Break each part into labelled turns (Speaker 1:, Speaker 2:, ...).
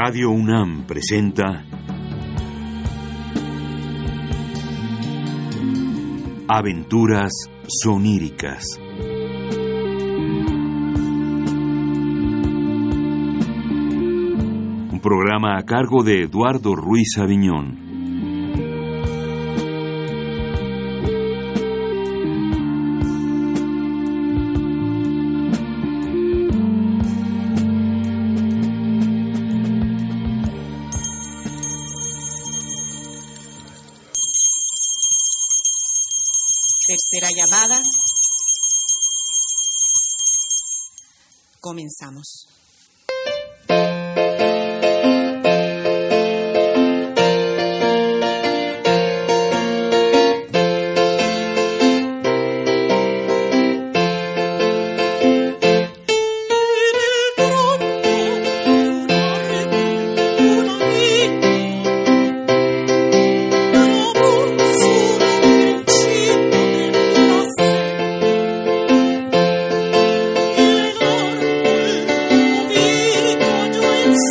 Speaker 1: Radio UNAM presenta Aventuras soníricas. Un programa a cargo de Eduardo Ruiz Aviñón.
Speaker 2: Comenzamos.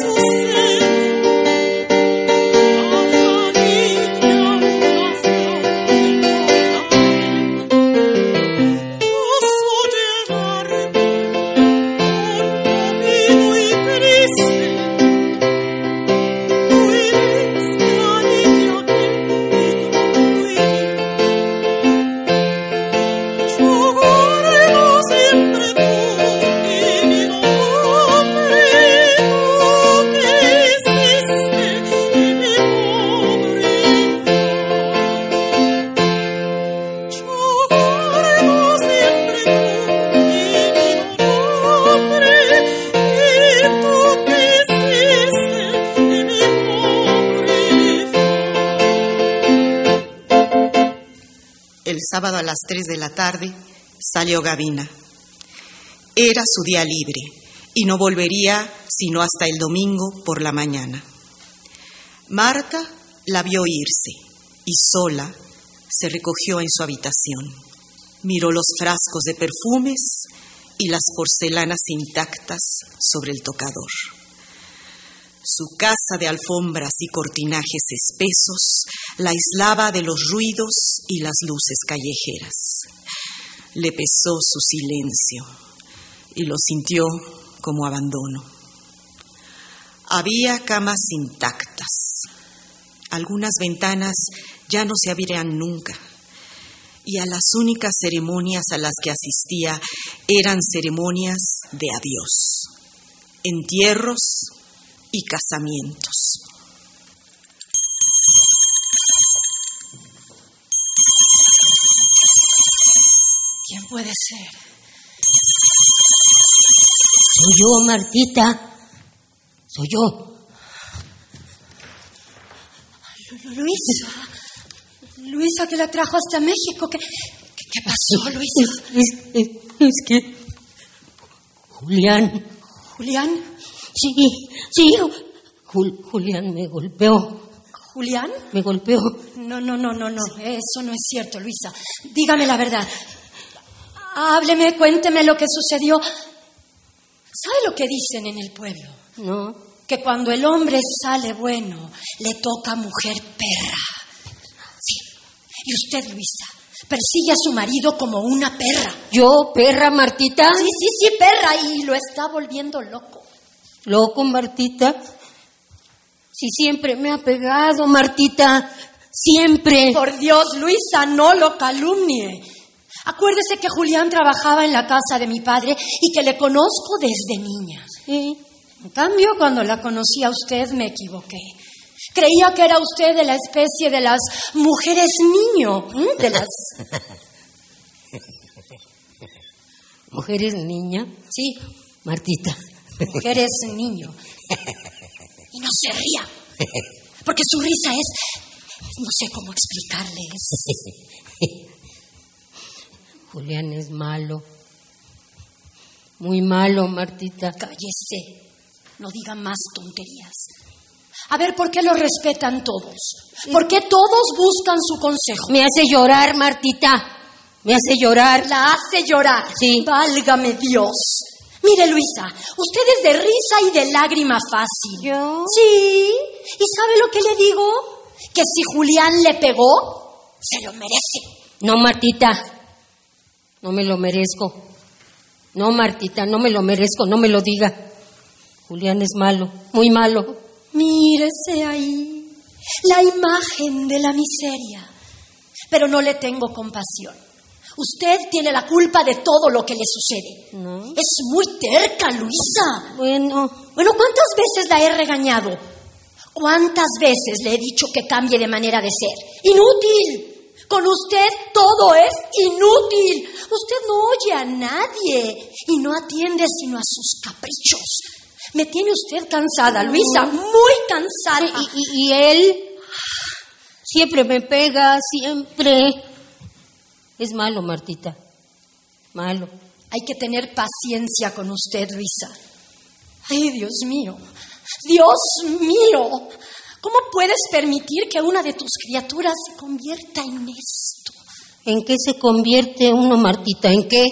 Speaker 2: El las 3 de la tarde salió Gavina. Era su día libre y no volvería sino hasta el domingo por la mañana. Marta la vio irse y sola se recogió en su habitación. Miró los frascos de perfumes y las porcelanas intactas sobre el tocador. Su casa de alfombras y cortinajes espesos la aislaba de los ruidos y las luces callejeras. Le pesó su silencio y lo sintió como abandono. Había camas intactas. Algunas ventanas ya no se abrían nunca. Y a las únicas ceremonias a las que asistía eran ceremonias de adiós, entierros y casamientos.
Speaker 3: ¿Quién puede ser?
Speaker 4: Soy yo, Martita. Soy yo.
Speaker 3: Luisa. Luisa que la trajo hasta México. ¿Qué, qué, qué pasó, Luisa?
Speaker 4: Es, es, es que... Julián.
Speaker 3: ¿Julián?
Speaker 4: Sí, sí. Jul- Julián me golpeó.
Speaker 3: ¿Julián?
Speaker 4: Me golpeó.
Speaker 3: No, no, no, no, no. Eso no es cierto, Luisa. Dígame la verdad. Hábleme, cuénteme lo que sucedió. ¿Sabe lo que dicen en el pueblo?
Speaker 4: No.
Speaker 3: Que cuando el hombre sale bueno, le toca mujer perra. Sí. Y usted, Luisa, persigue a su marido como una perra.
Speaker 4: ¿Yo, perra, Martita?
Speaker 3: Sí, sí, sí, perra. Y lo está volviendo loco.
Speaker 4: ¿Loco, Martita? Si siempre me ha pegado, Martita. Siempre.
Speaker 3: Por Dios, Luisa, no lo calumnie. Acuérdese que Julián trabajaba en la casa de mi padre y que le conozco desde niña.
Speaker 4: Sí.
Speaker 3: En cambio, cuando la conocí a usted me equivoqué. Creía que era usted de la especie de las mujeres niño, ¿m? de las...
Speaker 4: ¿Mujeres niña?
Speaker 3: Sí,
Speaker 4: Martita.
Speaker 3: mujeres niño. Y no se ría, porque su risa es... No sé cómo explicarle, es...
Speaker 4: Julián es malo. Muy malo, Martita.
Speaker 3: Cállese, no diga más tonterías. A ver, ¿por qué lo respetan todos? ¿Por qué todos buscan su consejo?
Speaker 4: Me hace llorar, Martita. Me hace llorar.
Speaker 3: La hace llorar.
Speaker 4: Sí.
Speaker 3: Válgame Dios. Mire, Luisa, usted es de risa y de lágrima fácil.
Speaker 4: ¿Yo?
Speaker 3: Sí. ¿Y sabe lo que le digo? Que si Julián le pegó, se lo merece.
Speaker 4: No, Martita. No me lo merezco. No, Martita, no me lo merezco, no me lo diga. Julián es malo, muy malo.
Speaker 3: Mírese ahí, la imagen de la miseria. Pero no le tengo compasión. Usted tiene la culpa de todo lo que le sucede.
Speaker 4: No.
Speaker 3: Es muy terca, Luisa.
Speaker 4: Bueno,
Speaker 3: Bueno, ¿cuántas veces la he regañado? ¿Cuántas veces le he dicho que cambie de manera de ser? Inútil. Con usted todo es inútil. Usted no oye a nadie y no atiende sino a sus caprichos. Me tiene usted cansada, Luisa, muy cansada.
Speaker 4: y, y- y él siempre me pega, siempre. Es malo, Martita. Malo.
Speaker 3: Hay que tener paciencia con usted, Luisa. Ay, Dios mío. Dios mío. ¿Cómo puedes permitir que una de tus criaturas se convierta en esto?
Speaker 4: ¿En qué se convierte uno, Martita? ¿En qué?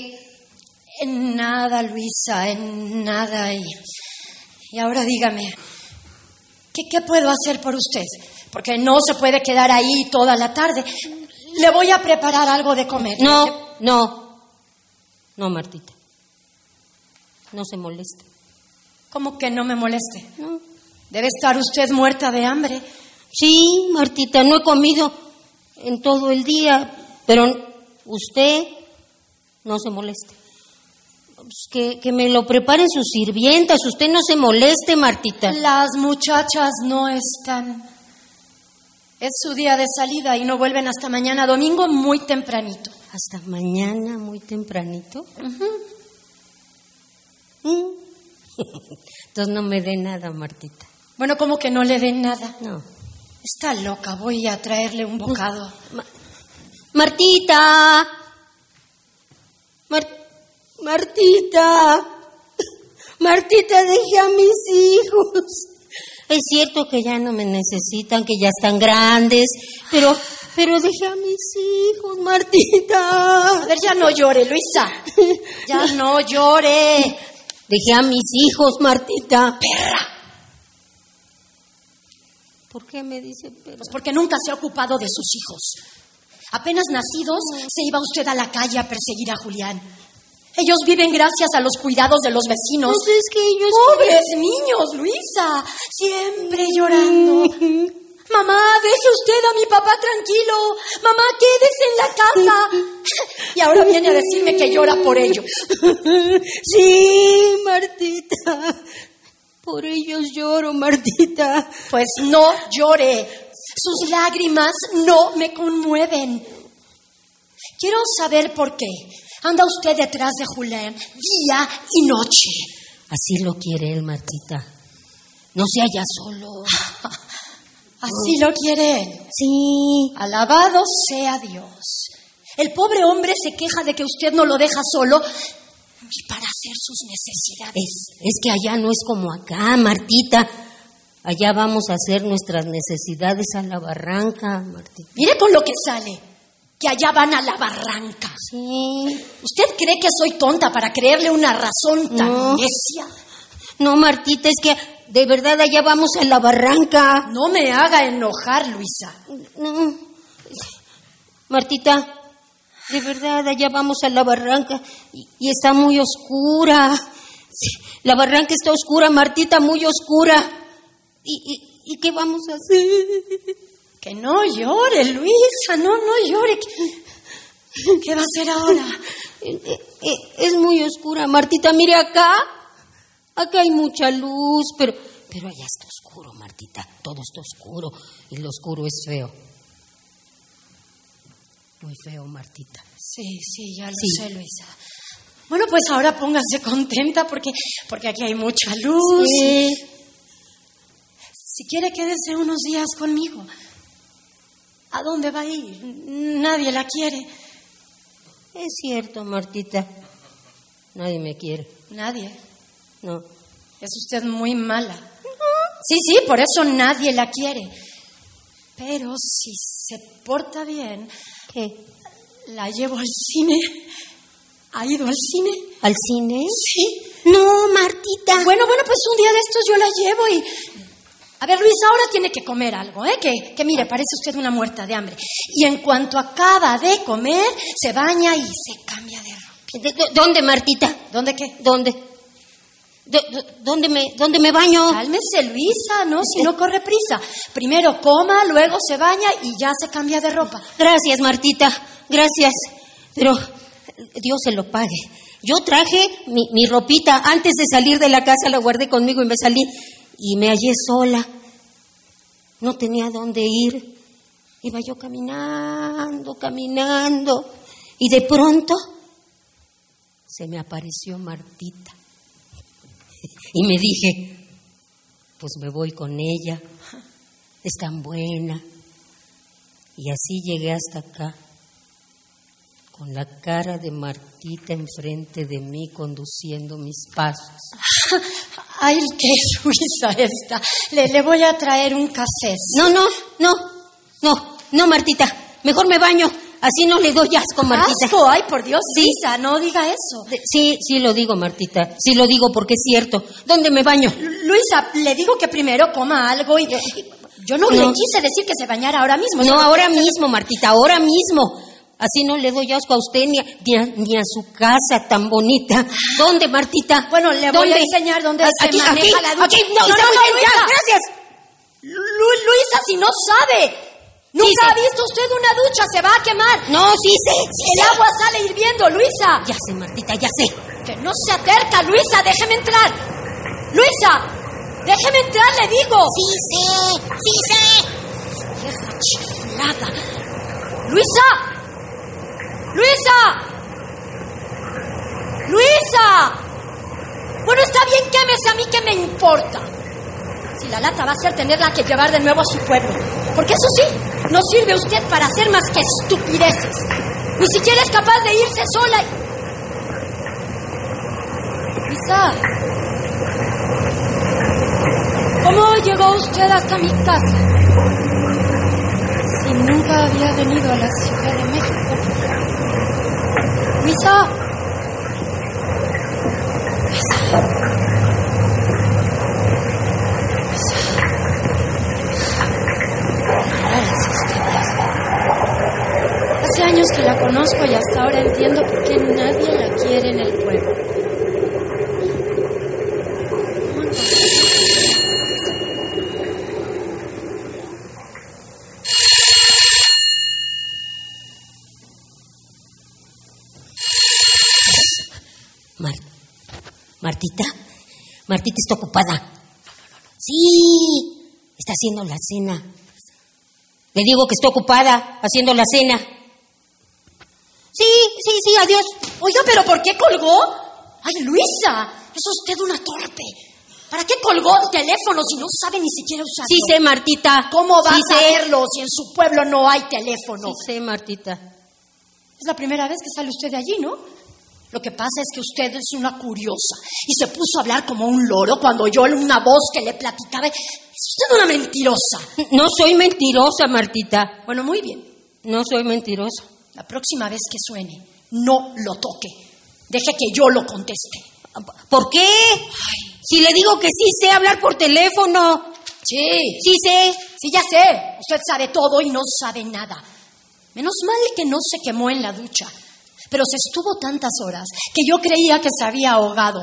Speaker 3: En nada, Luisa, en nada. Y, y ahora dígame, ¿qué, ¿qué puedo hacer por usted? Porque no se puede quedar ahí toda la tarde. Le voy a preparar algo de comer.
Speaker 4: No, no. No, Martita. No se moleste.
Speaker 3: ¿Cómo que no me moleste?
Speaker 4: No.
Speaker 3: Debe estar usted muerta de hambre.
Speaker 4: Sí, Martita, no he comido en todo el día, pero usted no se moleste. Pues que, que me lo preparen sus sirvientas, usted no se moleste, Martita.
Speaker 3: Las muchachas no están. Es su día de salida y no vuelven hasta mañana domingo muy tempranito.
Speaker 4: Hasta mañana, muy tempranito. Mm. Entonces no me dé nada, Martita.
Speaker 3: Bueno, como que no le den nada.
Speaker 4: No.
Speaker 3: Está loca, voy a traerle un bocado.
Speaker 4: Ma- Martita. Mar- Martita. Martita, dejé a mis hijos. Es cierto que ya no me necesitan, que ya están grandes, pero, pero dejé a mis hijos,
Speaker 3: A
Speaker 4: Martita.
Speaker 3: ver, ya no llore, Luisa. Ya no llore.
Speaker 4: Dejé a mis hijos, Martita.
Speaker 3: Perra.
Speaker 4: ¿Por qué me dice perra?
Speaker 3: Pues porque nunca se ha ocupado de sus hijos. Apenas nacidos, se iba usted a la calle a perseguir a Julián. Ellos viven gracias a los cuidados de los vecinos.
Speaker 4: Pues es que ellos...
Speaker 3: Pobres niños, Luisa, siempre llorando. Mamá, deje usted a mi papá tranquilo. Mamá, quédese en la casa. Y ahora viene a decirme que llora por ellos.
Speaker 4: Sí, Martita. Por ellos lloro, Martita.
Speaker 3: Pues no llore. Sus lágrimas no me conmueven. Quiero saber por qué. Anda usted detrás de Julián día y noche.
Speaker 4: Así lo quiere él, Martita. No se halla solo.
Speaker 3: Así lo quiere él.
Speaker 4: Sí.
Speaker 3: Alabado sea Dios. El pobre hombre se queja de que usted no lo deja solo ni para hacer sus necesidades.
Speaker 4: Es, es que allá no es como acá, Martita. Allá vamos a hacer nuestras necesidades a la barranca, Martita.
Speaker 3: Mire con lo que sale, que allá van a la barranca.
Speaker 4: Sí.
Speaker 3: ¿Usted cree que soy tonta para creerle una razón tan
Speaker 4: No.
Speaker 3: necia?
Speaker 4: No, Martita, es que de verdad allá vamos a la barranca.
Speaker 3: No me haga enojar, Luisa.
Speaker 4: No. Martita, de verdad, allá vamos a la barranca y, y está muy oscura. La barranca está oscura, Martita, muy oscura. ¿Y, y, y qué vamos a hacer?
Speaker 3: Que no llore, Luisa, no, no llore. ¿Qué, qué va a hacer ahora?
Speaker 4: Eh, eh, eh, Es muy oscura, Martita. Mire acá. Acá hay mucha luz, pero, pero allá está oscuro, Martita. Todo está oscuro y lo oscuro es feo. Muy feo, Martita.
Speaker 3: Sí, sí, ya lo
Speaker 4: Sí.
Speaker 3: sé, Luisa. Bueno, pues ahora póngase contenta porque, porque aquí hay mucha luz.
Speaker 4: Sí.
Speaker 3: Si quiere, quédese unos días conmigo. ¿A dónde va a ir? Nadie la quiere.
Speaker 4: Es cierto, Martita. Nadie me quiere.
Speaker 3: Nadie.
Speaker 4: No.
Speaker 3: Es usted muy mala. Sí, sí, por eso nadie la quiere. Pero si se porta bien,
Speaker 4: ¿Qué?
Speaker 3: la llevo al cine. ¿Ha ido al cine?
Speaker 4: ¿Al cine?
Speaker 3: Sí.
Speaker 4: No, Martita.
Speaker 3: Bueno, bueno, pues un día de estos yo la llevo y... A ver, Luisa, ahora tiene que comer algo, ¿eh? Que, que mire, parece usted una muerta de hambre. Y en cuanto acaba de comer, se baña y se cambia de ropa.
Speaker 4: ¿De- de- ¿Dónde, Martita?
Speaker 3: ¿Dónde qué?
Speaker 4: ¿Dónde? ¿De- de- ¿Dónde me, dónde me baño?
Speaker 3: Cálmese, Luisa, ¿no? Si no corre prisa. Primero coma, luego se baña y ya se cambia de ropa.
Speaker 4: Gracias, Martita. Gracias. Pero Dios se lo pague. Yo traje mi, mi ropita antes de salir de la casa, la guardé conmigo y me salí. Y me hallé sola. No tenía dónde ir. Iba yo caminando, caminando. Y de pronto se me apareció Martita. Y me dije, pues me voy con ella. Es tan buena. Y así llegué hasta acá, con la cara de Martita enfrente de mí, conduciendo mis pasos.
Speaker 3: Ay, qué Luisa esta. Le, le voy a traer un café.
Speaker 4: No, no, no, no, no, Martita. Mejor me baño. Así no le doy asco, Martita.
Speaker 3: Asco, ay, por Dios,
Speaker 4: Sí.
Speaker 3: Luisa, no diga eso.
Speaker 4: De- Sí, sí lo digo, Martita. Sí lo digo porque es cierto. ¿Dónde me baño?
Speaker 3: Luisa, le digo que primero coma algo y... Yo no, le
Speaker 4: No.
Speaker 3: quise decir que se bañara ahora mismo.
Speaker 4: No, ahora mismo, Martita, ahora mismo. Así no le doy asco a usted ni a, ni a- ni a su casa tan bonita. ¿Dónde, Martita?
Speaker 3: Bueno, le voy a enseñar dónde
Speaker 4: A-
Speaker 3: se
Speaker 4: aquí,
Speaker 3: maneja
Speaker 4: aquí,
Speaker 3: la ducha.
Speaker 4: aquí. No,
Speaker 3: No, no, Luisa.
Speaker 4: gracias.
Speaker 3: Lu- Luisa, si no sabe. Nunca ha visto usted una ducha, se va a quemar.
Speaker 4: No, sí sé, sí
Speaker 3: El
Speaker 4: sé.
Speaker 3: agua sale hirviendo, Luisa.
Speaker 4: Ya sé, Martita, ya sé.
Speaker 3: Que no se acerca, Luisa, déjeme entrar. Luisa, déjeme entrar, le digo.
Speaker 4: Sí sé, sí sé.
Speaker 3: Vieja chiflada. Luisa. Luisa. Luisa. Bueno, está bien, quémese a mí que me importa. Si la lata va a ser tenerla que llevar de nuevo a su pueblo. Porque eso sí, no sirve usted para hacer más que estupideces. Ni siquiera es capaz de irse sola. y- Luisa. ¿Cómo llegó usted hasta mi casa? Si nunca había venido a la Ciudad de México. Luisa. Hace años que la conozco y hasta ahora entiendo por qué nadie la quiere en el pueblo.
Speaker 4: Mar- Martita, Martita está ocupada. Sí, está haciendo la cena. Le digo que está ocupada haciendo la cena. Sí, sí, sí, adiós.
Speaker 3: Oiga, ¿pero por qué colgó? Ay, Luisa, es usted una torpe. ¿Para qué colgó el teléfono si no sabe ni siquiera usarlo?
Speaker 4: Sí sé, Martita.
Speaker 3: ¿Cómo va
Speaker 4: sí
Speaker 3: a saberlo si en su pueblo no hay teléfono?
Speaker 4: Sí sé, Martita.
Speaker 3: Es la primera vez que sale usted de allí, ¿no? Lo que pasa es que usted es una curiosa y se puso a hablar como un loro cuando oyó una voz que le platicaba. Es usted una mentirosa.
Speaker 4: No soy mentirosa, Martita.
Speaker 3: Bueno, muy bien.
Speaker 4: No soy mentirosa.
Speaker 3: La próxima vez que suene, no lo toque. Deje que yo lo conteste.
Speaker 4: ¿Por qué? Si le digo que sí sé hablar por teléfono.
Speaker 3: Sí,
Speaker 4: Sí sé.
Speaker 3: sí, ya sé. Usted sabe todo y no sabe nada. Menos mal que no se quemó en la ducha. Pero se estuvo tantas horas que yo creía que se había ahogado.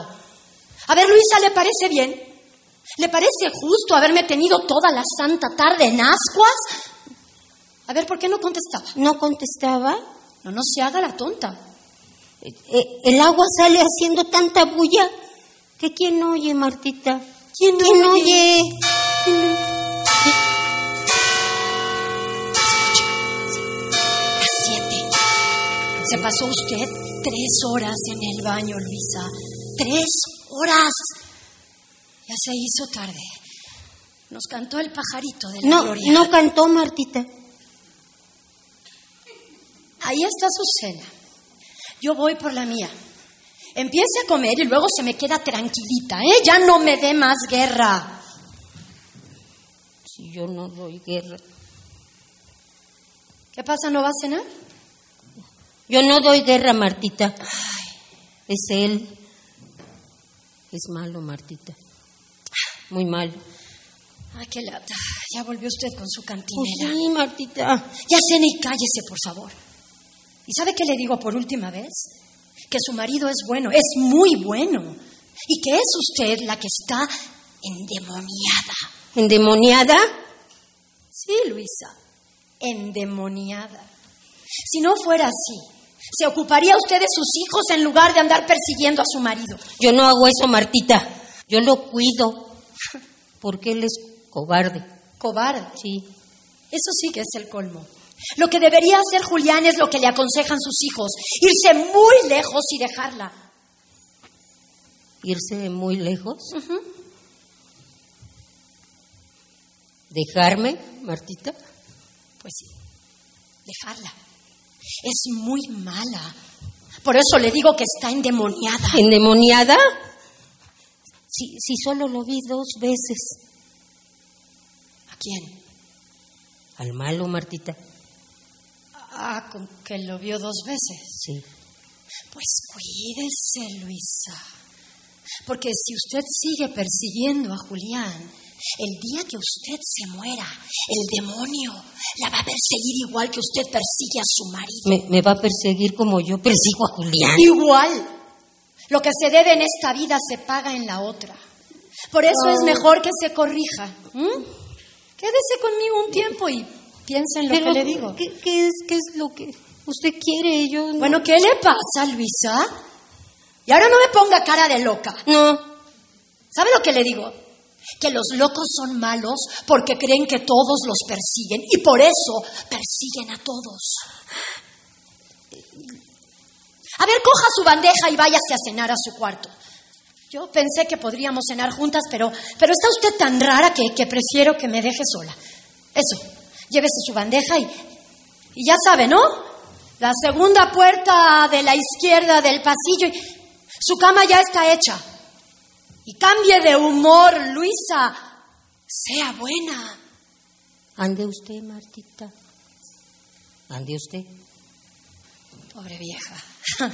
Speaker 3: A ver, Luisa, ¿le parece bien? ¿Le parece justo haberme tenido toda la santa tarde en ascuas? A ver, ¿por qué no contestaba?
Speaker 4: ¿No contestaba?
Speaker 3: No, no se haga la tonta.
Speaker 4: Eh, eh, el agua sale haciendo tanta bulla que quién oye, Martita.
Speaker 3: ¿Quién
Speaker 4: ¿Quién
Speaker 3: oye?
Speaker 4: oye?
Speaker 3: Las Se pasó usted tres horas en el baño, Luisa. Tres horas. Ya se hizo tarde. Nos cantó el pajarito de la
Speaker 4: No,
Speaker 3: gloria.
Speaker 4: no cantó, Martita.
Speaker 3: Ahí está su cena. Yo voy por la mía. Empiece a comer y luego se me queda tranquilita, ¿eh? Ya no me dé más guerra.
Speaker 4: Si yo no doy guerra.
Speaker 3: ¿Qué pasa? ¿No va a cenar?
Speaker 4: Yo no doy guerra, Martita. Es él. Es malo, Martita. Muy malo.
Speaker 3: Ay, qué lata. Ya volvió usted con su
Speaker 4: Pues
Speaker 3: cantinela.
Speaker 4: sí, Martita.
Speaker 3: Ya cene y cállese, por favor. ¿Y sabe qué le digo por última vez? Que su marido es bueno, es muy bueno. Y que es usted la que está endemoniada.
Speaker 4: ¿Endemoniada?
Speaker 3: Sí, Luisa, endemoniada. Si no fuera así, se ocuparía usted de sus hijos en lugar de andar persiguiendo a su marido.
Speaker 4: Yo no hago eso, Martita. Yo lo cuido. Porque él es cobarde.
Speaker 3: Cobarde.
Speaker 4: Sí.
Speaker 3: Eso sí que es el colmo. Lo que debería hacer Julián es lo que le aconsejan sus hijos, irse muy lejos y dejarla.
Speaker 4: Irse muy lejos. Dejarme, Martita.
Speaker 3: Pues sí, dejarla. Es muy mala. Por eso le digo que está endemoniada.
Speaker 4: ¿Endemoniada? Si, si solo lo vi dos veces.
Speaker 3: ¿A quién?
Speaker 4: Al malo, Martita.
Speaker 3: Ah, con que lo vio dos veces.
Speaker 4: Sí.
Speaker 3: Pues cuídese, Luisa. Porque si usted sigue persiguiendo a Julián, el día que usted se muera, el demonio la va a perseguir igual que usted persigue a su marido.
Speaker 4: Me, me va a perseguir como yo persigo a Julián.
Speaker 3: Igual. Lo que se debe en esta vida se paga en la otra. Por eso es mejor que se corrija. ¿m? Quédese conmigo un tiempo y piense en lo
Speaker 4: Pero,
Speaker 3: que le digo.
Speaker 4: ¿qué, qué es, ¿Qué es lo que usted quiere? Yo no-
Speaker 3: Bueno, ¿qué le pasa, Luisa? Y ahora no me ponga cara de loca.
Speaker 4: No.
Speaker 3: ¿Sabe lo que le digo? Que los locos son malos porque creen que todos los persiguen y por eso persiguen a todos. A ver, coja su bandeja y váyase a cenar a su cuarto. Yo pensé que podríamos cenar juntas, pero, pero está usted tan rara que, que prefiero que me deje sola. Eso, llévese su bandeja y, y ya sabe, ¿no? La segunda puerta de la izquierda del pasillo. y su cama ya está hecha. Y cambie de humor, Luisa. Sea buena.
Speaker 4: Ande usted, Martita. Ande usted.
Speaker 3: Pobre vieja.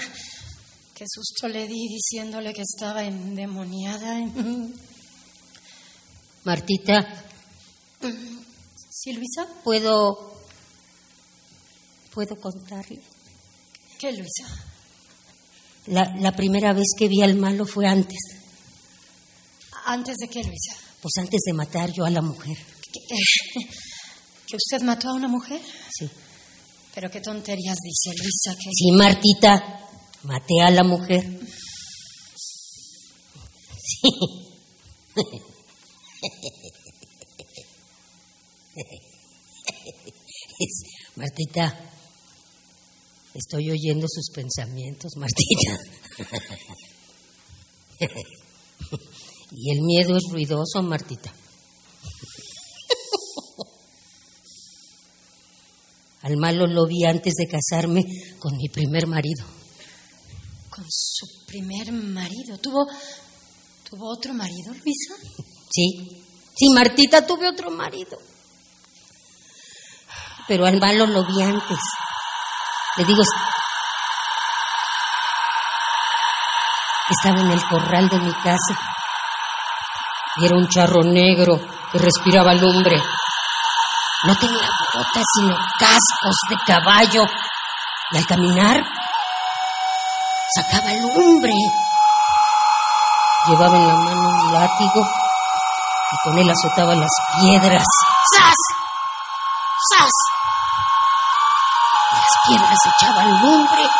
Speaker 3: Qué susto le di diciéndole que estaba endemoniada.
Speaker 4: Martita,
Speaker 3: ¿Sí, Luisa?
Speaker 4: ¿puedo. ¿Puedo contarle?
Speaker 3: ¿Qué, Luisa?
Speaker 4: La, la primera vez que vi al malo fue antes.
Speaker 3: ¿Antes de qué, Luisa?
Speaker 4: Pues antes de matar yo a la mujer.
Speaker 3: ¿Que, que usted mató a una mujer?
Speaker 4: Sí.
Speaker 3: Pero qué tonterías dice Luisa que...
Speaker 4: Sí, Martita, maté a la mujer. Sí. Martita, estoy oyendo sus pensamientos, Martita. Y el miedo es ruidoso, Martita. Al malo lo vi antes de casarme con mi primer marido.
Speaker 3: Con su primer marido. ¿Tuvo, ¿Tuvo otro marido, Luisa?
Speaker 4: Sí, sí, Martita tuve otro marido. Pero al malo lo vi antes. Le digo, es- estaba en el corral de mi casa. Y era un charro negro que respiraba lumbre. No tenía botas, sino cascos de caballo. Y al caminar, sacaba lumbre. Llevaba en la mano un látigo y con él azotaba las piedras. ¡Sas! ¡Sas! Las piedras echaban lumbre.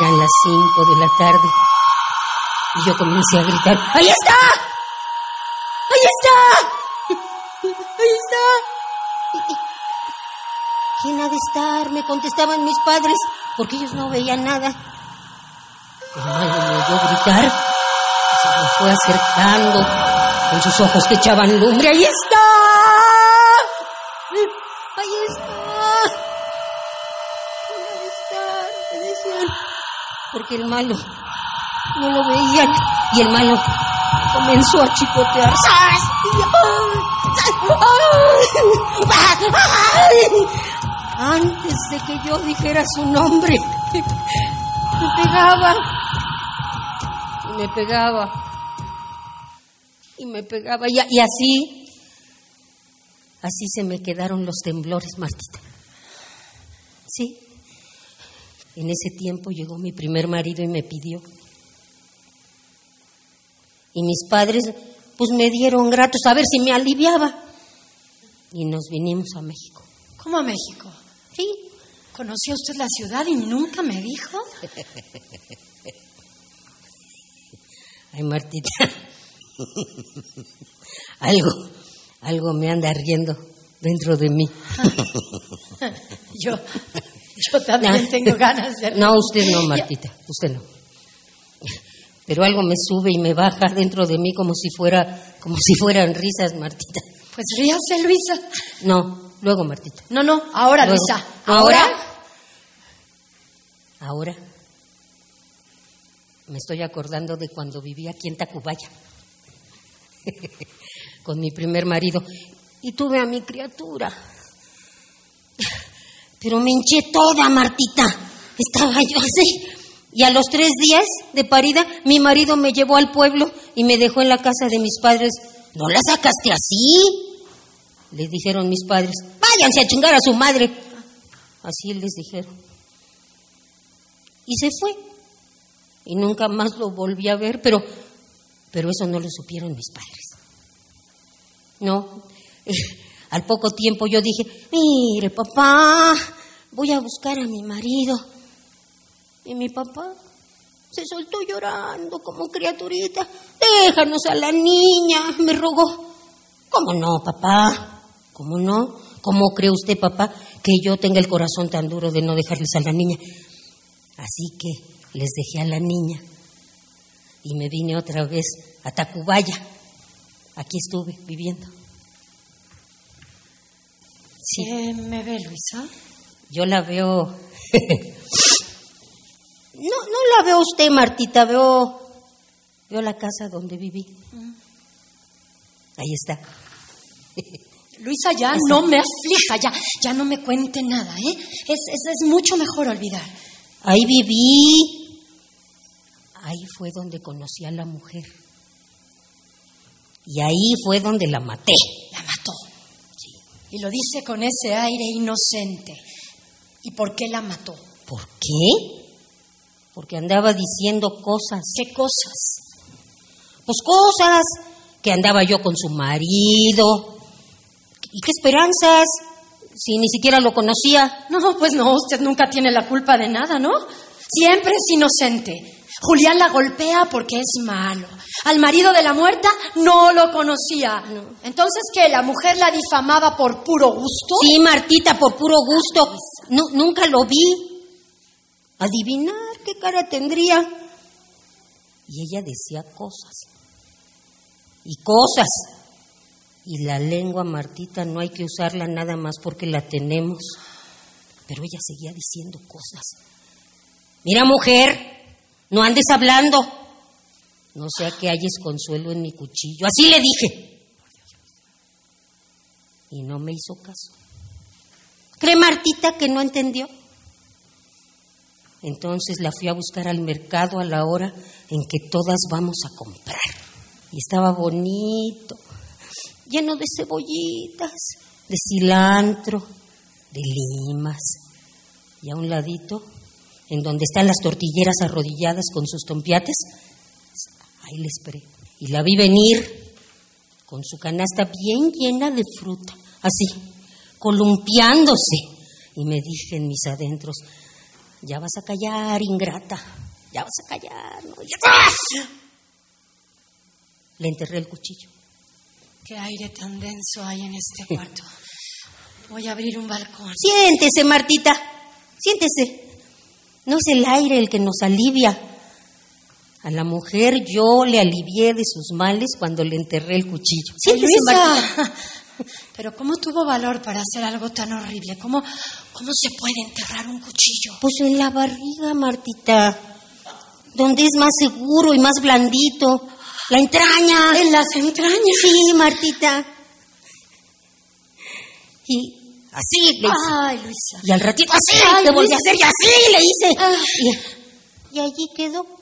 Speaker 4: Eran las cinco de la tarde y yo comencé a gritar, ¡Ahí está! ¡Ahí está! ¡Ahí está! ¿Quién ha de estar? Me contestaban mis padres, porque ellos no veían nada. El malo me oyó gritar se me fue acercando con sus ojos que echaban lumbre. ¡Ahí está! ¡Ahí está! ¿Quién ha de estar? Me decían. Porque el malo no lo veían y el malo comenzó a chicotear. Antes de que yo dijera su nombre, Me pegaba. Y me pegaba. Y me pegaba. Y así, así se me quedaron los temblores, Martita. Sí. En ese tiempo llegó mi primer marido y me pidió. Y mis padres, pues me dieron gratos a ver si me aliviaba. Y nos vinimos a México.
Speaker 3: ¿Cómo a México?
Speaker 4: Sí.
Speaker 3: ¿Conoció usted la ciudad y nunca me dijo?
Speaker 4: Ay, Martita. algo, algo me anda riendo dentro de mí.
Speaker 3: yo, yo también
Speaker 4: No.
Speaker 3: tengo ganas de...
Speaker 4: No, usted no, Martita, usted no. Pero algo me sube y me baja dentro de mí como si fuera, como si fueran risas, Martita.
Speaker 3: Pues ríase, Luisa.
Speaker 4: No, luego, Martita.
Speaker 3: No, no, ahora,
Speaker 4: Luego.
Speaker 3: Luisa.
Speaker 4: ¿Ahora? Ahora me estoy acordando de cuando vivía aquí en Tacubaya con mi primer marido y tuve a mi criatura. Pero me hinché toda, Martita. Estaba yo así. Y a los tres días de parida, mi marido me llevó al pueblo y me dejó en la casa de mis padres. ¿No la sacaste así? Le dijeron mis padres. Váyanse a chingar a su madre. Así les dijeron. Y se fue. Y nunca más lo volví a ver, pero, pero eso no lo supieron mis padres. No. Al poco tiempo yo dije, mire papá, voy a buscar a mi marido. Y mi papá se soltó llorando como criaturita. Déjanos a la niña, me rogó. ¿Cómo no, papá? ¿Cómo no? ¿Cómo cree usted, papá, que yo tenga el corazón tan duro de no dejarles a la niña? Así que les dejé a la niña y me vine otra vez a Tacubaya. Aquí estuve viviendo. Sí,
Speaker 3: ¿Qué me ve, Luisa?
Speaker 4: yo la veo. no, no la veo usted, Martita, veo, veo la casa donde viví. Ahí está.
Speaker 3: Luisa, ya no me aflija, ya, ya no me cuente nada, ¿eh? Es, es, es mucho mejor olvidar.
Speaker 4: Ahí viví. Ahí fue donde conocí a la mujer. Y ahí fue donde la maté.
Speaker 3: La mató. Y lo dice con ese aire inocente. ¿Y por qué la mató?
Speaker 4: ¿Por qué? Porque andaba diciendo cosas.
Speaker 3: ¿Qué cosas?
Speaker 4: Pues cosas. Que andaba yo con su marido. ¿Y qué esperanzas? Si ni siquiera lo conocía.
Speaker 3: No, pues no, usted nunca tiene la culpa de nada, ¿no? Siempre es inocente. Julián la golpea porque es malo. Al marido de la muerta no lo conocía. Entonces, ¿qué? ¿La mujer la difamaba por puro gusto?
Speaker 4: Sí, Martita, por puro gusto. Nu- nunca lo vi. Adivinar qué cara tendría. Y ella decía cosas. Y cosas. Y la lengua, Martita, no hay que usarla nada más porque la tenemos. Pero ella seguía diciendo cosas. Mira, mujer, no andes hablando. No sea que hayas consuelo en mi cuchillo. Así le dije. Y no me hizo caso. ¿Cree Martita que no entendió? Entonces la fui a buscar al mercado a la hora en que todas vamos a comprar. Y estaba bonito, lleno de cebollitas, de cilantro, de limas. Y a un ladito, en donde están las tortilleras arrodilladas con sus tompiates, ahí le esperé. Y la vi venir con su canasta bien llena de fruta, así, columpiándose. Y me dije en mis adentros, ya vas a callar, ingrata, ya vas a callar. ¿no? Ya- ¡Ah! Le enterré el cuchillo.
Speaker 3: Qué aire tan denso hay en este cuarto. Voy a abrir un balcón.
Speaker 4: Siéntese, Martita, siéntese. No es el aire el que nos alivia. A la mujer yo le alivié de sus males cuando le enterré el cuchillo. Siéntese, Martita.
Speaker 3: Pero ¿cómo tuvo valor para hacer algo tan horrible? ¿Cómo, cómo se puede enterrar un cuchillo?
Speaker 4: Pues en la barriga, Martita, donde es más seguro y más blandito. La entraña.
Speaker 3: En las entrañas.
Speaker 4: Sí, Martita. Y así le hice.
Speaker 3: Ay, Luisa.
Speaker 4: Y al ratito así,
Speaker 3: Ay,
Speaker 4: le volví a hacer y así le hice.
Speaker 3: Ah.
Speaker 4: Y allí quedó.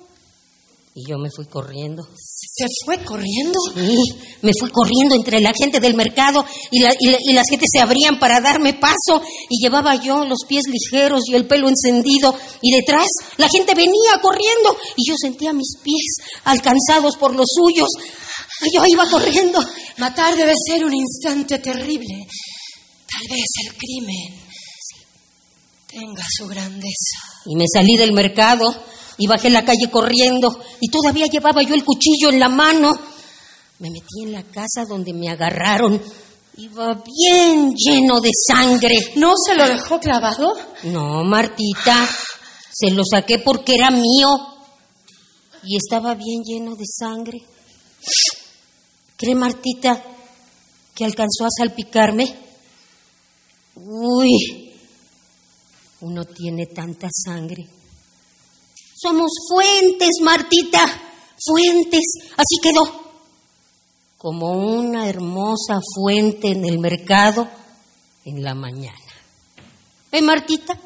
Speaker 4: Y yo me fui corriendo.
Speaker 3: ¿Se fue corriendo?
Speaker 4: Sí, me fui corriendo entre la gente del mercado y, la, y, la, y las gentes se abrían para darme paso y llevaba yo los pies ligeros y el pelo encendido y detrás la gente venía corriendo y yo sentía mis pies alcanzados por los suyos. Yo iba corriendo.
Speaker 3: Matar debe ser un instante terrible. Tal vez el crimen tenga su grandeza.
Speaker 4: Y me salí del mercado y bajé la calle corriendo y todavía llevaba yo el cuchillo en la mano. Me metí en la casa donde me agarraron. Iba bien lleno de sangre.
Speaker 3: ¿No se lo dejó clavado?
Speaker 4: No, Martita. Se lo saqué porque era mío. Y estaba bien lleno de sangre. ¿Cree Martita que alcanzó a salpicarme? Uy, uno tiene tanta sangre. Somos fuentes, Martita, fuentes. Así quedó. Como una hermosa fuente en el mercado en la mañana. ¿Eh, Martita?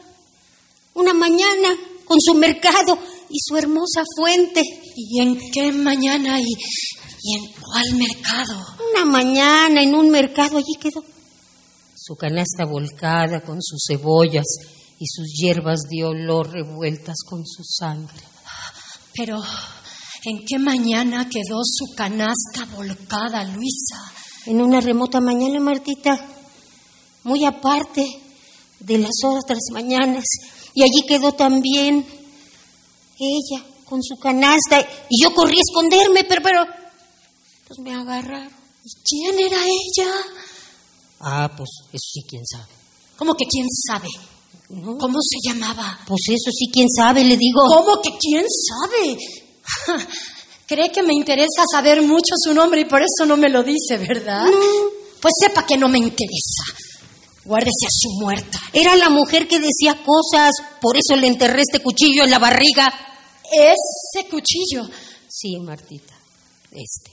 Speaker 4: Una mañana con su mercado y su hermosa fuente.
Speaker 3: ¿Y en qué mañana y, y en cuál mercado?
Speaker 4: Una mañana en un mercado allí quedó. Su canasta volcada con sus cebollas y sus hierbas de olor revueltas con su sangre.
Speaker 3: Pero, ¿en qué mañana quedó su canasta volcada, Luisa?
Speaker 4: En una remota mañana, Martita, muy aparte de las otras mañanas, y allí quedó también ella con su canasta, y yo corrí a esconderme, pero, pero, pues me agarraron.
Speaker 3: ¿Y quién era ella?
Speaker 4: Ah, pues eso sí, quién sabe.
Speaker 3: ¿Cómo que quién sabe?
Speaker 4: ¿No?
Speaker 3: ¿Cómo se llamaba?
Speaker 4: Pues eso sí, quién sabe, le digo.
Speaker 3: ¿Cómo que quién sabe? Cree que me interesa saber mucho su nombre y por eso no me lo dice, ¿verdad? Pues sepa que no me interesa. Guárdese a su muerta.
Speaker 4: Era la mujer que decía cosas, por eso le enterré este cuchillo en la barriga.
Speaker 3: Ese cuchillo.
Speaker 4: Sí, Martita, este.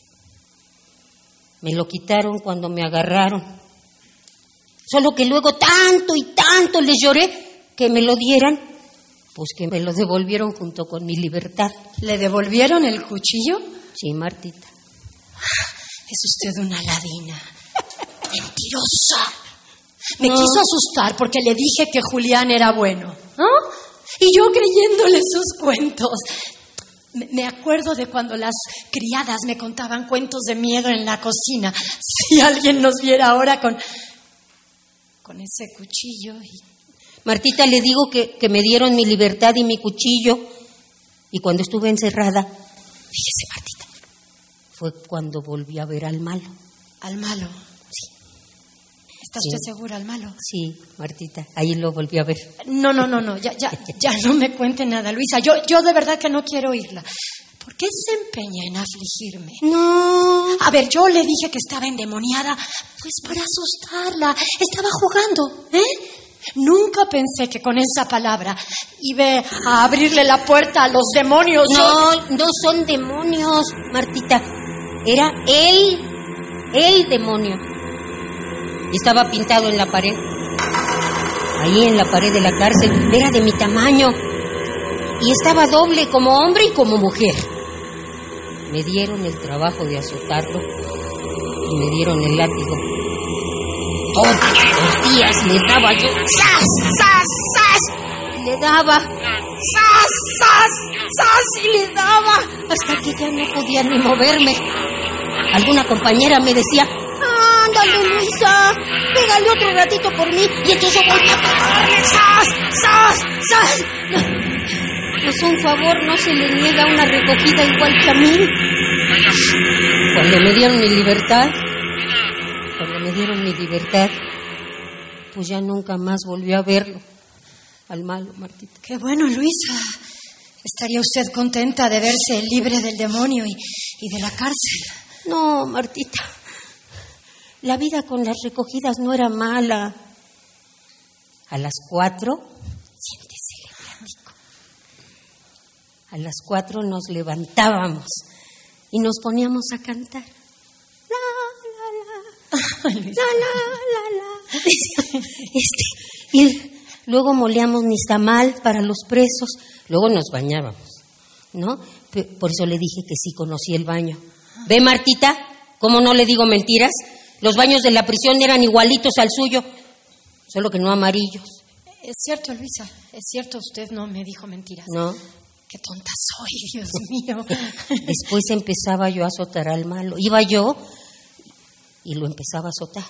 Speaker 4: Me lo quitaron cuando me agarraron. Solo que luego tanto y tanto les lloré que me lo dieran, pues que me lo devolvieron junto con mi libertad.
Speaker 3: ¿Le devolvieron el cuchillo?
Speaker 4: Sí, Martita.
Speaker 3: Es usted una ladina. Mentirosa. Me
Speaker 4: No.
Speaker 3: quiso asustar porque le dije que Julián era bueno. ¿no? Y yo creyéndole sus cuentos. Me- Me acuerdo de cuando las criadas me contaban cuentos de miedo en la cocina. Si alguien nos viera ahora con, con ese cuchillo y
Speaker 4: Martita, le digo que, que me dieron mi libertad y mi cuchillo. Y cuando estuve encerrada,
Speaker 3: Fíjese, Martita,
Speaker 4: fue cuando volví a ver al malo.
Speaker 3: al malo. ¿Está
Speaker 4: Sí.
Speaker 3: usted segura, al malo?
Speaker 4: Sí, Martita, ahí lo volví a ver.
Speaker 3: No, no, no, no, ya, ya, ya no me cuente nada, Luisa. Yo, yo de verdad que no quiero oírla. ¿Por qué se empeña en afligirme?
Speaker 4: No,
Speaker 3: A ver, yo le dije que estaba endemoniada, pues para asustarla. Estaba jugando, ¿eh? Nunca pensé que con esa palabra iba a abrirle la puerta a los demonios.
Speaker 4: no, no son demonios, Martita. Era él, el demonio. Y estaba pintado en la pared. Ahí en la pared de la cárcel. Era de mi tamaño. Y estaba doble como hombre y como mujer. Me dieron el trabajo de azotarlo y me dieron el látigo. Todos los días le daba yo ¡zas, zas, zas! Y le daba ¡zas, zas, zas! Y le daba hasta que ya no podía ni moverme. Alguna compañera me decía, ándale Luisa, pégale otro ratito por mí. Y entonces yo volvía a pegarle ¡zas, zas, zas! Pues un favor no se le niega una recogida igual que a mí. Cuando me dieron mi libertad, mi libertad, pues ya nunca más volví a verlo. Al malo, Martita.
Speaker 3: Qué bueno, Luisa. Estaría usted contenta de verse libre del demonio y, y de la cárcel.
Speaker 4: No, Martita. La vida con las recogidas no era mala. A las cuatro, siéntese, le platico. A las cuatro nos levantábamos y nos poníamos a cantar. La, la, la, la. Este, y luego moleamos tamal para los presos, luego nos bañábamos. ¿no? Por eso le dije que sí conocía el baño. ¿Ve, Martita? ¿Cómo no le digo mentiras? Los baños de la prisión eran igualitos al suyo, solo que no amarillos,
Speaker 3: Es cierto, Luisa, es cierto, usted no me dijo mentiras.
Speaker 4: ¿no?
Speaker 3: Qué tonta soy, Dios mío.
Speaker 4: Después empezaba yo a azotar al malo. Iba yo y lo empezaba a azotar.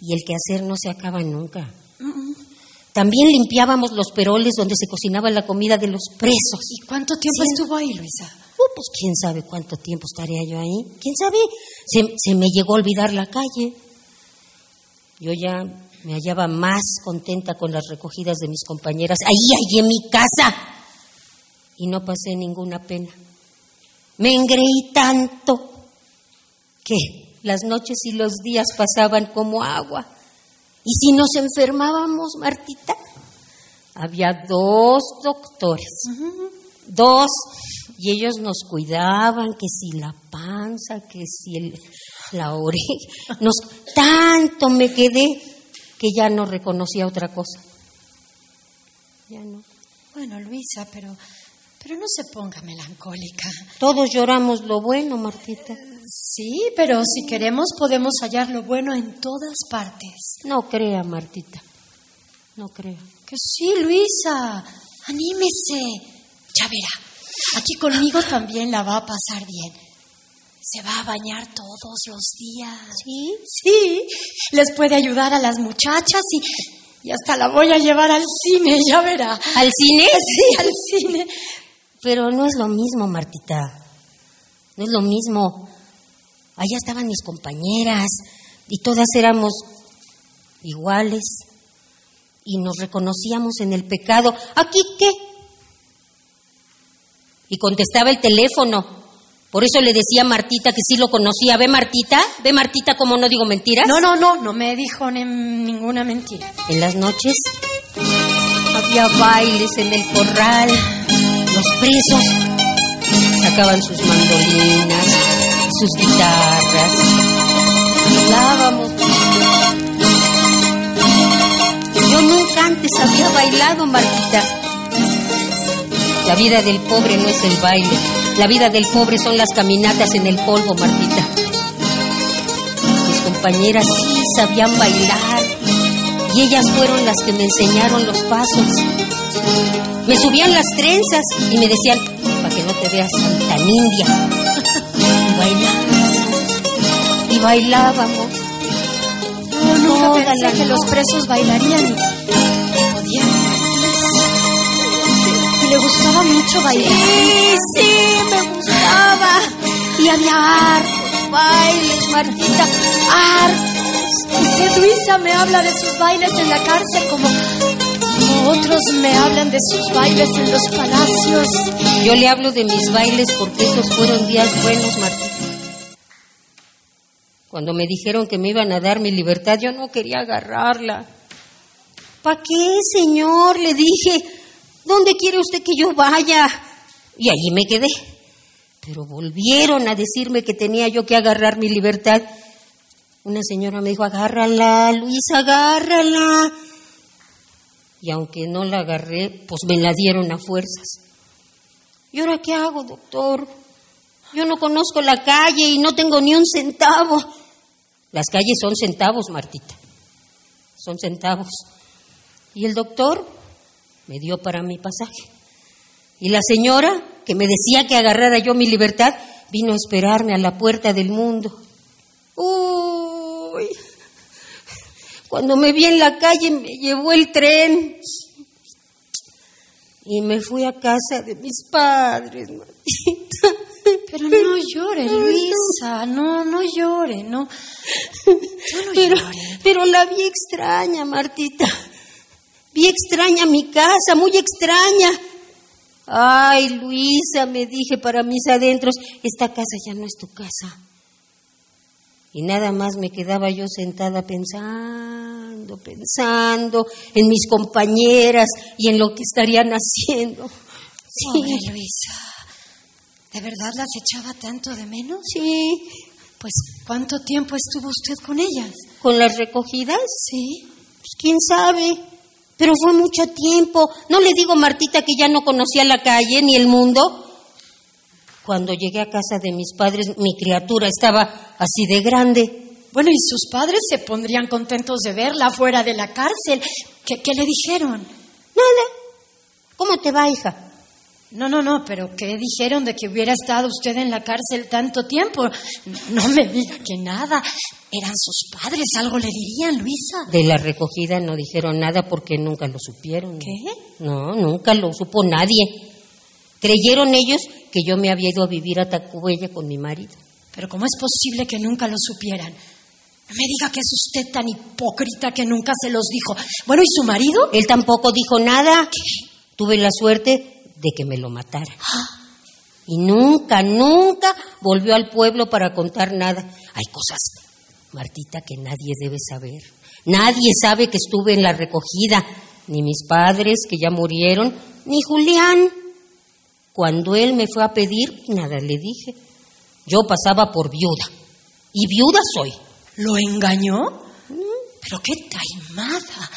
Speaker 4: Y el quehacer no se acaba nunca. También limpiábamos los peroles donde se cocinaba la comida de los presos.
Speaker 3: ¿Y cuánto tiempo
Speaker 4: Sí.
Speaker 3: estuvo ahí, Luisa?
Speaker 4: Oh, pues quién sabe cuánto tiempo estaría yo ahí. ¿Quién sabe? Se, se me llegó a olvidar la calle. Yo ya me hallaba más contenta con las recogidas de mis compañeras. Ahí, ahí en mi casa. Y no pasé ninguna pena. Me engreí tanto que las noches y los días pasaban como agua. Y si nos enfermábamos, Martita, había dos doctores dos, y ellos nos cuidaban, que si la panza, que si el- la oreja, nos, tanto me quedé que ya no reconocía otra cosa. Ya no.
Speaker 3: Bueno, Luisa, pero, pero no se ponga melancólica.
Speaker 4: Todos lloramos lo bueno, Martita.
Speaker 3: Sí, pero si queremos podemos hallar lo bueno en todas partes.
Speaker 4: No crea, Martita. No crea.
Speaker 3: Que sí, Luisa, anímese. Ya verá, aquí conmigo también la va a pasar bien. Se va a bañar todos los días.
Speaker 4: ¿Sí?
Speaker 3: Sí, les puede ayudar a las muchachas y, y hasta la voy a llevar al cine, ya verá.
Speaker 4: ¿Al cine?
Speaker 3: Sí, al cine.
Speaker 4: Pero no es lo mismo, Martita. No es lo mismo. Allá estaban mis compañeras y todas éramos iguales y nos reconocíamos en el pecado. ¿Aquí qué? Y contestaba el teléfono. Por eso le decía a Martita que sí lo conocía. ¿Ve Martita? ¿Ve Martita cómo no digo mentiras?
Speaker 3: No, no, no, no me dijo ni- ninguna mentira.
Speaker 4: En las noches había bailes en el corral. Los presos sacaban sus mandolinas, sus guitarras. Bailábamos. Yo nunca antes había bailado, Marquita. La vida del pobre no es el baile. La vida del pobre son las caminatas en el polvo, Martita. Mis compañeras sí sabían bailar y ellas fueron las que me enseñaron los pasos. Me subían las trenzas y me decían, para que no te veas tan india. Y bailábamos, y bailábamos.
Speaker 3: Yo nunca
Speaker 4: Toda
Speaker 3: pensé
Speaker 4: la
Speaker 3: que los presos bailarían podían. Y le gustaba mucho bailar.
Speaker 4: Sí, sí, me gustaba. Y había hartos bailes, Martita, hartos.
Speaker 3: Usted, Luisa, me habla de sus bailes en la cárcel como otros me hablan de sus bailes en los palacios.
Speaker 4: Yo le hablo de mis bailes porque esos fueron días buenos, Martita. Cuando me dijeron que me iban a dar mi libertad, yo no quería agarrarla. ¿Para qué, señor? Le dije, ¿dónde quiere usted que yo vaya? Y allí me quedé. Pero volvieron a decirme que tenía yo que agarrar mi libertad. Una señora me dijo, agárrala, Luisa, agárrala. Y aunque no la agarré, pues me la dieron a fuerzas. ¿Y ahora qué hago, doctor? Yo no conozco la calle y no tengo ni un centavo. Las calles son centavos, Martita. Son centavos. Y el doctor me dio para mi pasaje. Y la señora, que me decía que agarrara yo mi libertad, vino a esperarme a la puerta del mundo. Uy, cuando me vi en la calle me llevó el tren y me fui a casa de mis padres, Martita.
Speaker 3: Pero no llore, Luisa, no, no llore, no. No
Speaker 4: Pero,
Speaker 3: llore.
Speaker 4: pero la vi extraña, Martita. Vi extraña mi casa, muy extraña. Ay, Luisa, me dije para mis adentros, esta casa ya no es tu casa. Y nada más me quedaba yo sentada pensando, pensando en mis compañeras y en lo que estarían haciendo.
Speaker 3: Pobre
Speaker 4: Sí,
Speaker 3: Luisa. ¿De verdad las echaba tanto de menos?
Speaker 4: sí.
Speaker 3: Pues, ¿cuánto tiempo estuvo usted con ellas?
Speaker 4: ¿Con las recogidas?
Speaker 3: Sí.
Speaker 4: Pues quién sabe. Pero fue mucho tiempo. No le digo, Martita, que ya no conocía la calle ni el mundo. Cuando llegué a casa de mis padres, mi criatura estaba así de grande.
Speaker 3: Bueno, y sus padres se pondrían contentos de verla fuera de la cárcel. ¿Qué, qué le dijeron?
Speaker 4: Nada. ¿Cómo te va, hija?
Speaker 3: No, no, no, pero ¿qué dijeron de que hubiera estado usted en la cárcel tanto tiempo? No me diga que nada. Eran sus padres, algo le dirían, Luisa.
Speaker 4: De la recogida no dijeron nada porque nunca lo supieron.
Speaker 3: ¿Qué?
Speaker 4: No, nunca lo supo nadie. Creyeron ellos que yo me había ido a vivir a Tacubella con mi marido.
Speaker 3: Pero ¿cómo es posible que nunca lo supieran? No me diga que es usted tan hipócrita que nunca se los dijo. Bueno, ¿y su marido?
Speaker 4: Él tampoco dijo nada. Tuve la suerte de que me lo mataran. Y nunca, nunca volvió al pueblo para contar nada. Hay cosas, Martita, que nadie debe saber. Nadie sabe que estuve en la recogida, ni mis padres, que ya murieron, ni Julián. Cuando él me fue a pedir, nada le dije. Yo pasaba por viuda. Y viuda soy.
Speaker 3: ¿Lo engañó? Pero qué taimada.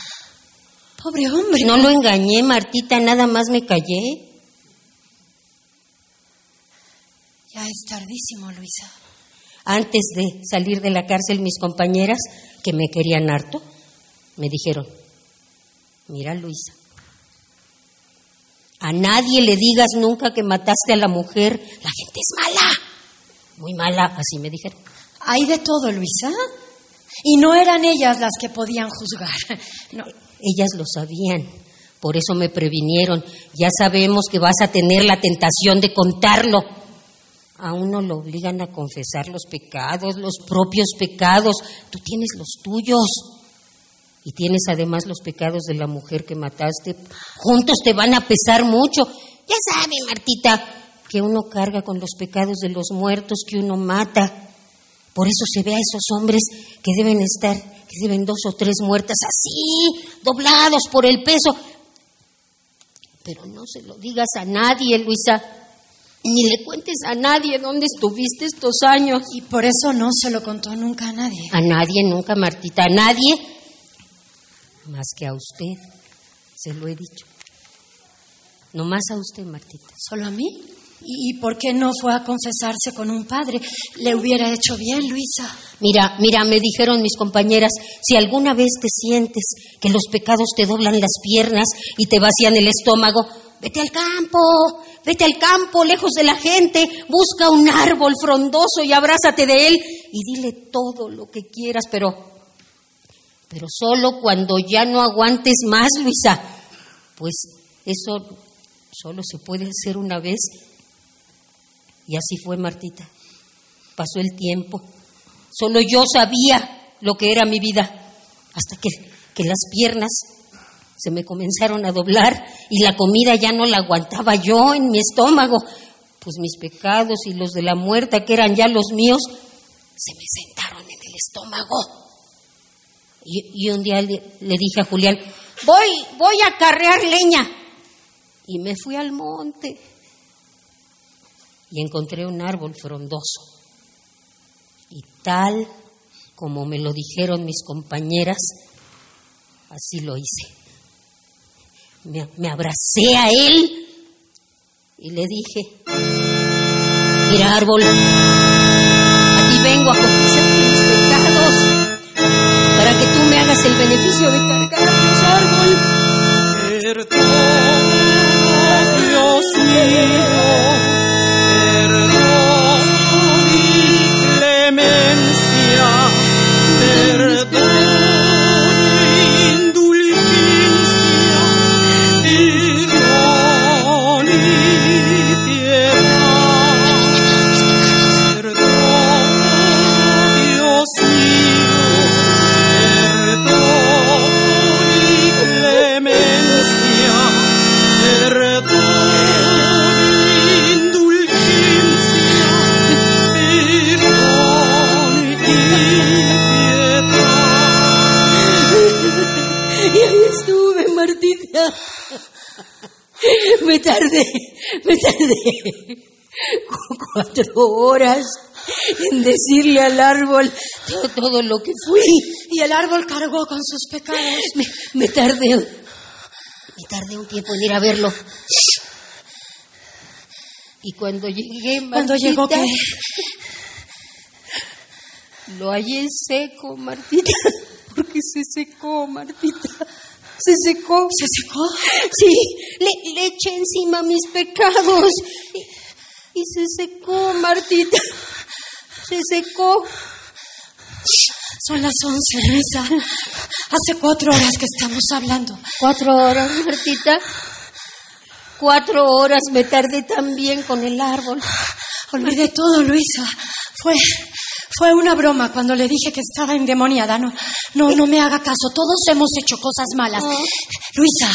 Speaker 3: Pobre hombre.
Speaker 4: No lo engañé, Martita, nada más me callé.
Speaker 3: Ya es tardísimo, Luisa.
Speaker 4: Antes de salir de la cárcel, mis compañeras, que me querían harto, me dijeron, mira Luisa, a nadie le digas nunca que mataste a la mujer, la gente es mala, muy mala, así me dijeron.
Speaker 3: Hay de todo, Luisa. Y no eran ellas las que podían juzgar. No.
Speaker 4: Ellas lo sabían, por eso me previnieron. Ya sabemos que vas a tener la tentación de contarlo. A uno lo obligan a confesar los pecados, los propios pecados. Tú tienes los tuyos. Y tienes además los pecados de la mujer que mataste. Juntos te van a pesar mucho. Ya sabe, Martita, que uno carga con los pecados de los muertos que uno mata. Por eso se ve a esos hombres que deben estar, que deben dos o tres muertas así, doblados por el peso. Pero no se lo digas a nadie, Luisa, ni le cuentes a nadie dónde estuviste estos años.
Speaker 3: Y por eso no se lo contó nunca a nadie.
Speaker 4: A nadie, nunca, Martita, a nadie, más que a usted, se lo he dicho. No más a usted, Martita.
Speaker 3: ¿Solo a mí? ¿Y por qué no fue a confesarse con un padre? Le hubiera hecho bien, Luisa.
Speaker 4: Mira, mira, me dijeron mis compañeras, si alguna vez te sientes que los pecados te doblan las piernas y te vacían el estómago, vete al campo, vete al campo, lejos de la gente, busca un árbol frondoso y abrázate de él y dile todo lo que quieras, pero, pero solo cuando ya no aguantes más, Luisa, pues eso solo se puede hacer una vez. Y así fue, Martita. Pasó el tiempo. Solo yo sabía lo que era mi vida, hasta que, que las piernas se me comenzaron a doblar y la comida ya no la aguantaba yo en mi estómago, pues mis pecados y los de la muerta, que eran ya los míos, se me sentaron en el estómago. Y, un día le, dije a Julián, voy, voy a carrear leña. Y me fui al monte y encontré un árbol frondoso. Y tal como me lo dijeron mis compañeras, así lo hice. Me, me, abracé a él y le dije, mira árbol, a ti vengo a el beneficio de cargarlos, tardé, me tardé cuatro horas en decirle al árbol todo, todo lo que fui.
Speaker 3: Y el árbol cargó con sus pecados.
Speaker 4: Me, me tardé Me tardé un tiempo en ir a verlo. Y cuando llegué, Martita,
Speaker 3: ¿Cuándo llegó?
Speaker 4: Lo hallé seco, Martita. Porque se secó, Martita. Se secó.
Speaker 3: ¿Se secó?
Speaker 4: Sí, le, le eché encima mis pecados. Y, y se secó, Martita. Se secó.
Speaker 3: Son las once, Luisa. Hace cuatro horas que estamos hablando.
Speaker 4: Cuatro horas, Martita. Cuatro horas me tardé también con el árbol.
Speaker 3: Olvidé todo, Luisa. Fue, fue una broma cuando le dije que estaba endemoniada. No, no, no me haga caso. Todos hemos hecho cosas malas. Luisa,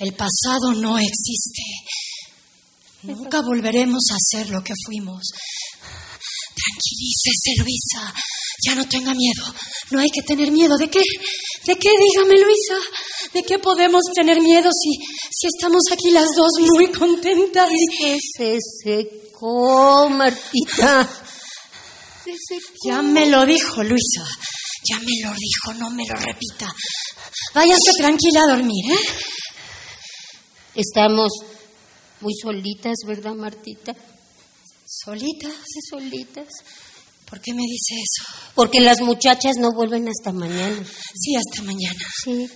Speaker 3: el pasado no existe. Nunca volveremos a ser lo que fuimos. Tranquilícese, Luisa. Ya no tenga miedo. No hay que tener miedo. ¿De qué? ¿De qué? Dígame, Luisa. ¿De qué podemos tener miedo si, si estamos aquí las dos muy contentas?
Speaker 4: Secó, Martita.
Speaker 3: Ya me lo dijo, Luisa. Ya me lo dijo, no me lo repita. Váyase tranquila a dormir, ¿eh?
Speaker 4: Estamos muy solitas, ¿verdad, Martita?
Speaker 3: ¿Solitas?
Speaker 4: Solitas.
Speaker 3: ¿Por qué me dice eso?
Speaker 4: Porque las muchachas no vuelven hasta mañana.
Speaker 3: Sí, hasta mañana.
Speaker 4: Sí.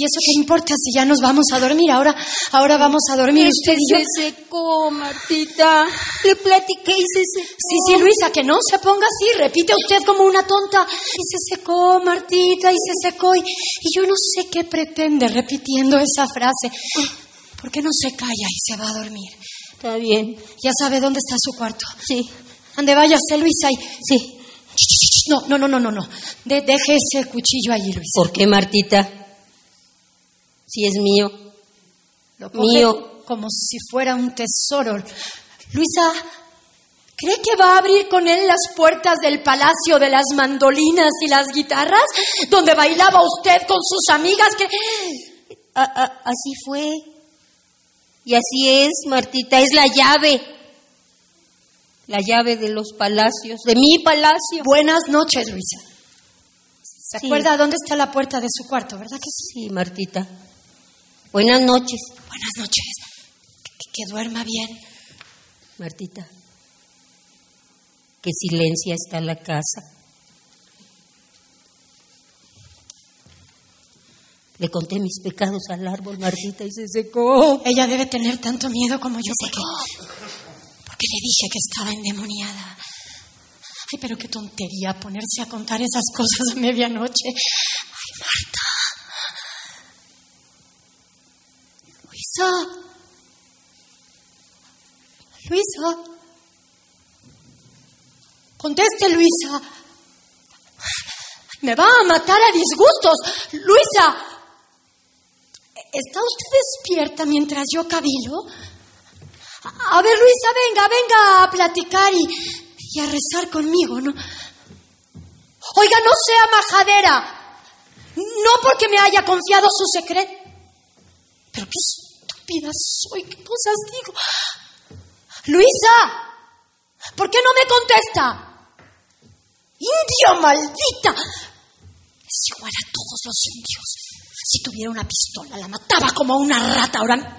Speaker 3: ¿Y eso qué importa si ya nos vamos a dormir? Ahora, ahora vamos a dormir usted y yo.
Speaker 4: se secó, Martita. Le platiqué y se secó.
Speaker 3: Sí, sí, Luisa, que no se ponga así. Repite usted como una tonta. Y se secó, Martita, y se secó. Y, y yo no sé qué pretende repitiendo esa frase. ¿Por qué no se calla y se va a dormir?
Speaker 4: Está bien.
Speaker 3: Ya sabe dónde está su cuarto.
Speaker 4: Sí.
Speaker 3: Ande, váyase, Luisa. Y...
Speaker 4: Sí.
Speaker 3: No, no, no, no, no. no. De- deje ese cuchillo allí, Luisa.
Speaker 4: ¿Por qué, Martita? Si es mío.
Speaker 3: Lo coge
Speaker 4: Mío.
Speaker 3: como si fuera un tesoro. Luisa, ¿cree que va a abrir con él las puertas del palacio de las mandolinas y las guitarras? Donde bailaba usted con sus amigas que...
Speaker 4: A- a- así fue. Y así es, Martita. Es la llave. La llave de los palacios. De mi palacio.
Speaker 3: Buenas noches, Luisa. ¿Se
Speaker 4: Sí.
Speaker 3: acuerda dónde está la puerta de su cuarto, verdad que sí?
Speaker 4: Sí, Martita. Buenas noches,
Speaker 3: Buenas noches. Que, que duerma bien.
Speaker 4: Martita. Qué silencia está la casa. Le conté mis pecados al árbol, Martita, y se secó.
Speaker 3: Ella debe tener tanto miedo como yo porque, porque le dije que estaba endemoniada. Ay, pero qué tontería ponerse a contar esas cosas a medianoche. Ay, Marta. Luisa. Conteste, Luisa. Me va a matar a disgustos. Luisa. ¿Está usted despierta mientras yo cabilo? A ver, Luisa, venga, venga a platicar y, a rezar conmigo, ¿no? Oiga, no sea majadera. No porque me haya confiado su secreto. Pero qué estúpida soy, qué cosas digo. Luisa, ¿por qué no me contesta? Indio maldita. Es igual a todos los indios. Si tuviera una pistola, la mataba como a una rata. Ahora.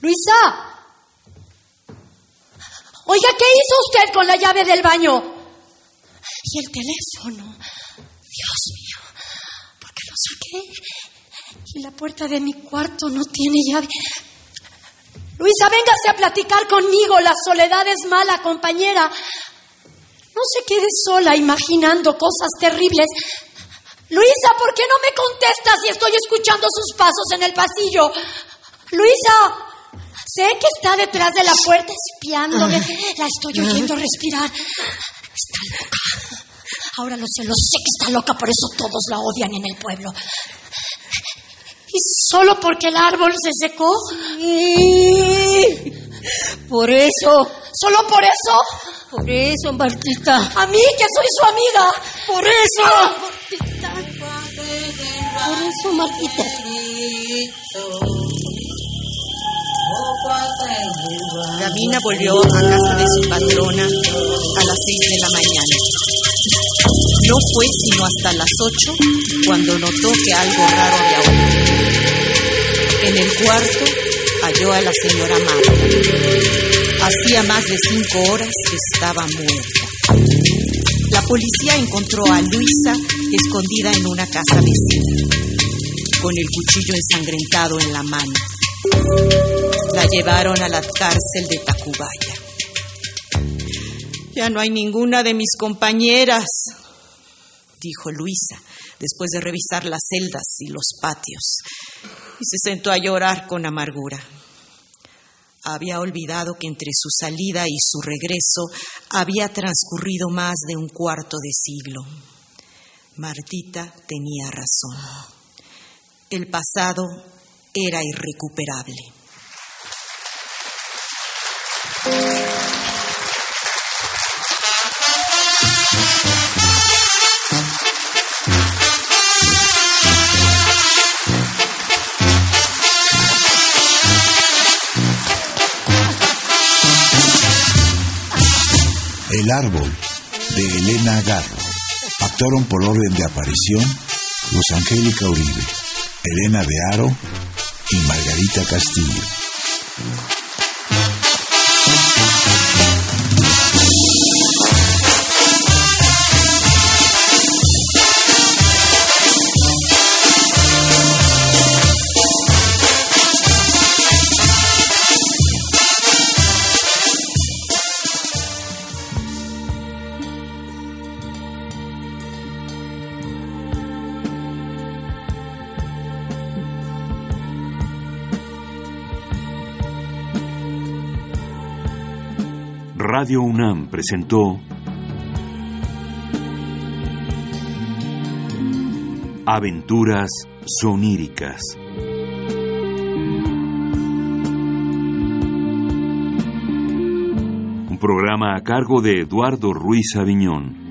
Speaker 3: Luisa. Oiga, ¿qué hizo usted con la llave del baño? Y el teléfono. Dios mío. ¿Por qué lo saqué? Y la puerta de mi cuarto no tiene llave. Luisa, véngase a platicar conmigo. La soledad es mala, compañera. No se quede sola imaginando cosas terribles. Luisa, ¿por qué no me contestas si estoy escuchando sus pasos en el pasillo? Luisa, sé que está detrás de la puerta espiándome. La estoy oyendo respirar. Está loca. Ahora lo sé, lo sé que está loca, por eso todos la odian en el pueblo. ¿Y solo porque el árbol se secó?
Speaker 4: Sí. Por eso,
Speaker 3: ¿Solo por eso?
Speaker 4: por eso, Martita.
Speaker 3: A mí, que soy su amiga.
Speaker 4: Por eso. Por eso, Martita.
Speaker 2: Gabina volvió a casa de su patrona a las seis de la mañana. No fue sino hasta las ocho cuando notó que algo raro había ocurrido. En el cuarto halló a la señora Marta. Hacía más de cinco horas que estaba muerta. La policía encontró a Luisa escondida en una casa vecina, con el cuchillo ensangrentado en la mano. La llevaron a la cárcel de Tacubaya. Ya no hay ninguna de mis compañeras, dijo Luisa, después de revisar las celdas y los patios, y se sentó a llorar con amargura. Había olvidado que entre su salida y su regreso había transcurrido más de un cuarto de siglo. Martita tenía razón. El pasado era irrecuperable.
Speaker 5: El árbol de Elena Garro. Actuaron por orden de aparición Luz Angélica Uribe, Elena de Aro y Margarita Castillo.
Speaker 1: Radio UNAM presentó Aventuras soníricas. Un programa a cargo de Eduardo Ruiz Aviñón.